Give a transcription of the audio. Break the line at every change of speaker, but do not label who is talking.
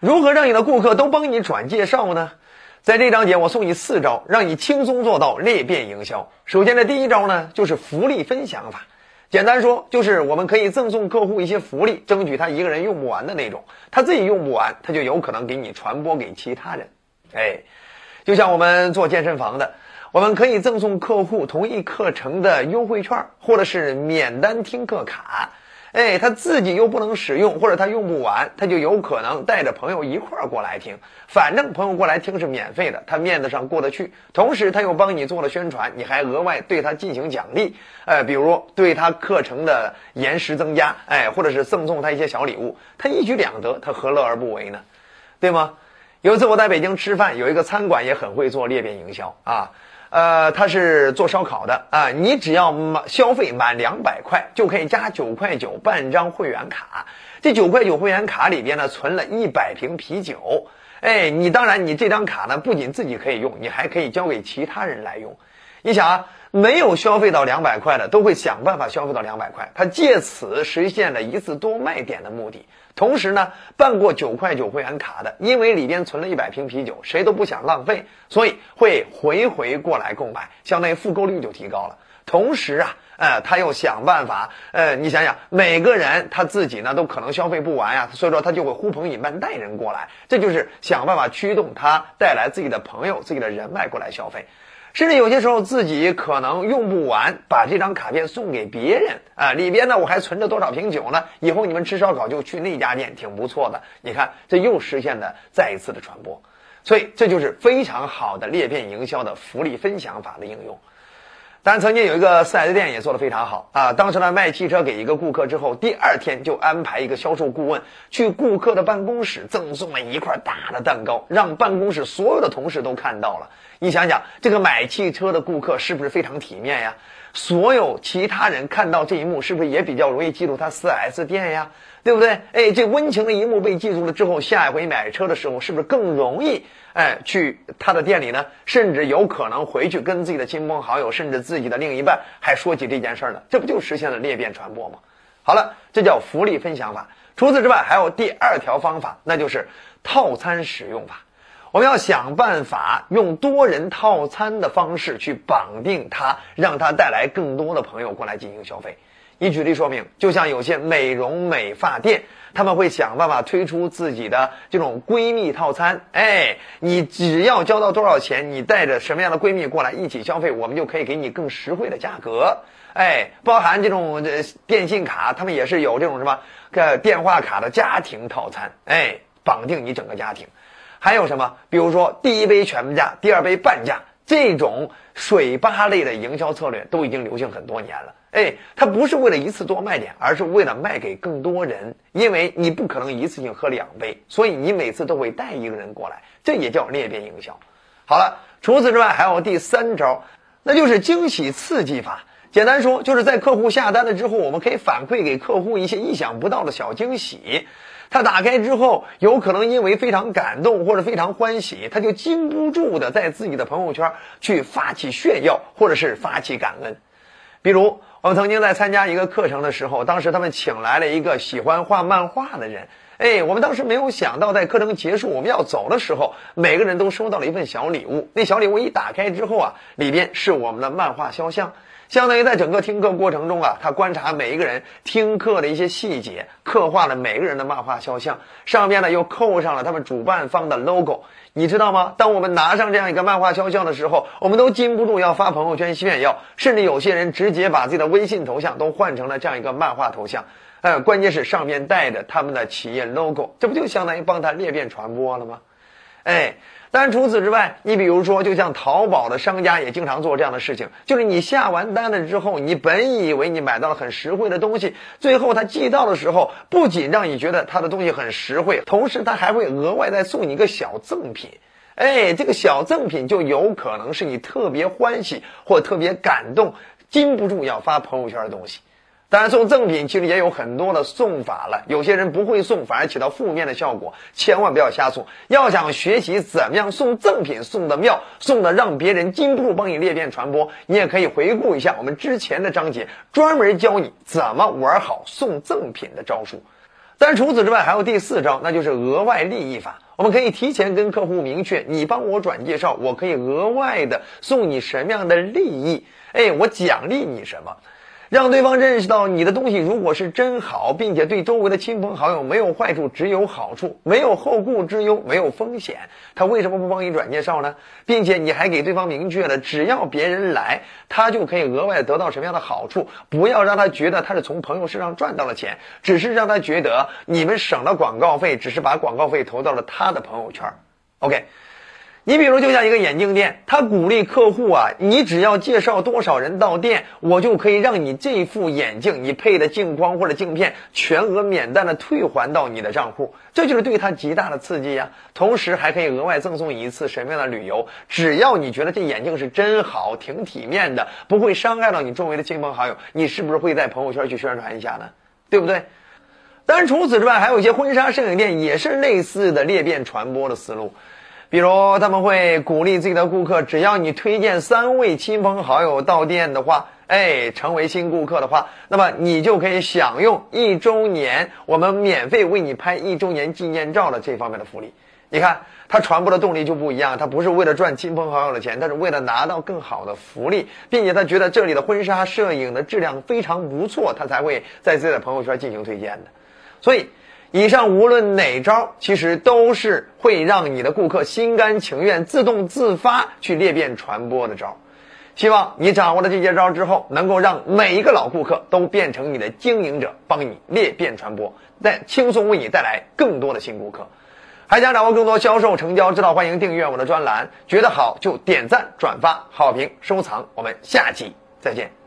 如何让你的顾客都帮你转介绍呢？在这章节我送你四招，让你轻松做到裂变营销。首先的第一招呢，就是福利分享法。简单说，就是我们可以赠送客户一些福利，争取他一个人用不完的那种。他自己用不完，他就有可能给你传播给其他人。哎，就像我们做健身房的，我们可以赠送客户同一课程的优惠券，或者是免单听课卡。哎，他自己又不能使用，或者他用不完，他就有可能带着朋友一块儿过来听。反正朋友过来听是免费的，他面子上过得去。同时，他又帮你做了宣传，你还额外对他进行奖励。哎，比如对他课程的延时增加，哎，或者是赠送他一些小礼物，他一举两得，他何乐而不为呢？对吗？有一次我在北京吃饭，有一个餐馆也很会做裂变营销啊。呃，他是做烧烤的啊，你只要满消费满两百块，就可以加九块九办张会员卡。这九块九会员卡里边呢，存了一百瓶啤酒。哎，你当然，你这张卡呢，不仅自己可以用，你还可以交给其他人来用。你想啊，没有消费到两百块的，都会想办法消费到两百块，他借此实现了一次多卖点的目的。同时呢，办过九块九会员卡的，因为里边存了一百瓶啤酒，谁都不想浪费，所以会回回过来购买，相当于复购率就提高了。同时啊，呃，他又想办法，呃，你想想，每个人他自己呢都可能消费不完呀，所以说他就会呼朋引伴带人过来，这就是想办法驱动他带来自己的朋友、自己的人脉过来消费。甚至有些时候自己可能用不完，把这张卡片送给别人啊，里边呢我还存着多少瓶酒呢？以后你们吃烧烤就去那家店，挺不错的。你看，这又实现了再一次的传播，所以这就是非常好的裂变营销的福利分享法的应用。当然，曾经有一个四 S 店也做得非常好啊。当时呢，卖汽车给一个顾客之后，第二天就安排一个销售顾问去顾客的办公室赠送了一块大的蛋糕，让办公室所有的同事都看到了。你想想，这个买汽车的顾客是不是非常体面呀？所有其他人看到这一幕，是不是也比较容易记住他四 S 店呀？对不对？哎，这温情的一幕被记住了之后，下一回买车的时候，是不是更容易哎去他的店里呢？甚至有可能回去跟自己的亲朋好友，甚至自己的另一半还说起这件事儿呢？这不就实现了裂变传播吗？好了，这叫福利分享法。除此之外，还有第二条方法，那就是套餐使用法。我们要想办法用多人套餐的方式去绑定它，让它带来更多的朋友过来进行消费。你举例说明，就像有些美容美发店，他们会想办法推出自己的这种闺蜜套餐。哎，你只要交到多少钱，你带着什么样的闺蜜过来一起消费，我们就可以给你更实惠的价格。哎，包含这种这电信卡，他们也是有这种什么个电话卡的家庭套餐。哎，绑定你整个家庭。还有什么？比如说第一杯全价，第二杯半价，这种水吧类的营销策略都已经流行很多年了。哎，它不是为了一次多卖点，而是为了卖给更多人。因为你不可能一次性喝两杯，所以你每次都会带一个人过来，这也叫裂变营销。好了，除此之外还有第三招，那就是惊喜刺激法。简单说，就是在客户下单了之后，我们可以反馈给客户一些意想不到的小惊喜。他打开之后，有可能因为非常感动或者非常欢喜，他就禁不住的在自己的朋友圈去发起炫耀，或者是发起感恩。比如，我们曾经在参加一个课程的时候，当时他们请来了一个喜欢画漫画的人。哎，我们当时没有想到，在课程结束我们要走的时候，每个人都收到了一份小礼物。那小礼物一打开之后啊，里边是我们的漫画肖像。相当于在整个听课过程中啊，他观察每一个人听课的一些细节，刻画了每个人的漫画肖像，上面呢又扣上了他们主办方的 logo。你知道吗？当我们拿上这样一个漫画肖像的时候，我们都禁不住要发朋友圈炫耀，甚至有些人直接把自己的微信头像都换成了这样一个漫画头像。呃，关键是上面带着他们的企业 logo，这不就相当于帮他裂变传播了吗？哎。但除此之外，你比如说，就像淘宝的商家也经常做这样的事情，就是你下完单了之后，你本以为你买到了很实惠的东西，最后他寄到的时候，不仅让你觉得他的东西很实惠，同时他还会额外再送你一个小赠品。哎，这个小赠品就有可能是你特别欢喜或特别感动，禁不住要发朋友圈的东西。当然，送赠品其实也有很多的送法了。有些人不会送，反而起到负面的效果，千万不要瞎送。要想学习怎么样送赠品送的妙，送的让别人禁不住帮你裂变传播，你也可以回顾一下我们之前的章节，专门教你怎么玩好送赠品的招数。但除此之外，还有第四招，那就是额外利益法。我们可以提前跟客户明确，你帮我转介绍，我可以额外的送你什么样的利益？哎，我奖励你什么？让对方认识到你的东西如果是真好，并且对周围的亲朋好友没有坏处，只有好处，没有后顾之忧，没有风险，他为什么不帮你转介绍呢？并且你还给对方明确了，只要别人来，他就可以额外得到什么样的好处？不要让他觉得他是从朋友身上赚到了钱，只是让他觉得你们省了广告费，只是把广告费投到了他的朋友圈。OK。你比如就像一个眼镜店，他鼓励客户啊，你只要介绍多少人到店，我就可以让你这副眼镜你配的镜框或者镜片全额免单的退还到你的账户，这就是对他极大的刺激呀。同时还可以额外赠送一次什么样的旅游？只要你觉得这眼镜是真好，挺体面的，不会伤害到你周围的亲朋好友，你是不是会在朋友圈去宣传一下呢？对不对？当然除此之外，还有一些婚纱摄影店也是类似的裂变传播的思路。比如他们会鼓励自己的顾客，只要你推荐三位亲朋好友到店的话，哎，成为新顾客的话，那么你就可以享用一周年，我们免费为你拍一周年纪念照的这方面的福利。你看，他传播的动力就不一样，他不是为了赚亲朋好友的钱，他是为了拿到更好的福利，并且他觉得这里的婚纱摄影的质量非常不错，他才会在自己的朋友圈进行推荐的。所以。以上无论哪招，其实都是会让你的顾客心甘情愿、自动自发去裂变传播的招。希望你掌握了这些招之后，能够让每一个老顾客都变成你的经营者，帮你裂变传播，再轻松为你带来更多的新顾客。还想掌握更多销售成交之道，欢迎订阅我的专栏。觉得好就点赞、转发、好评、收藏。我们下期再见。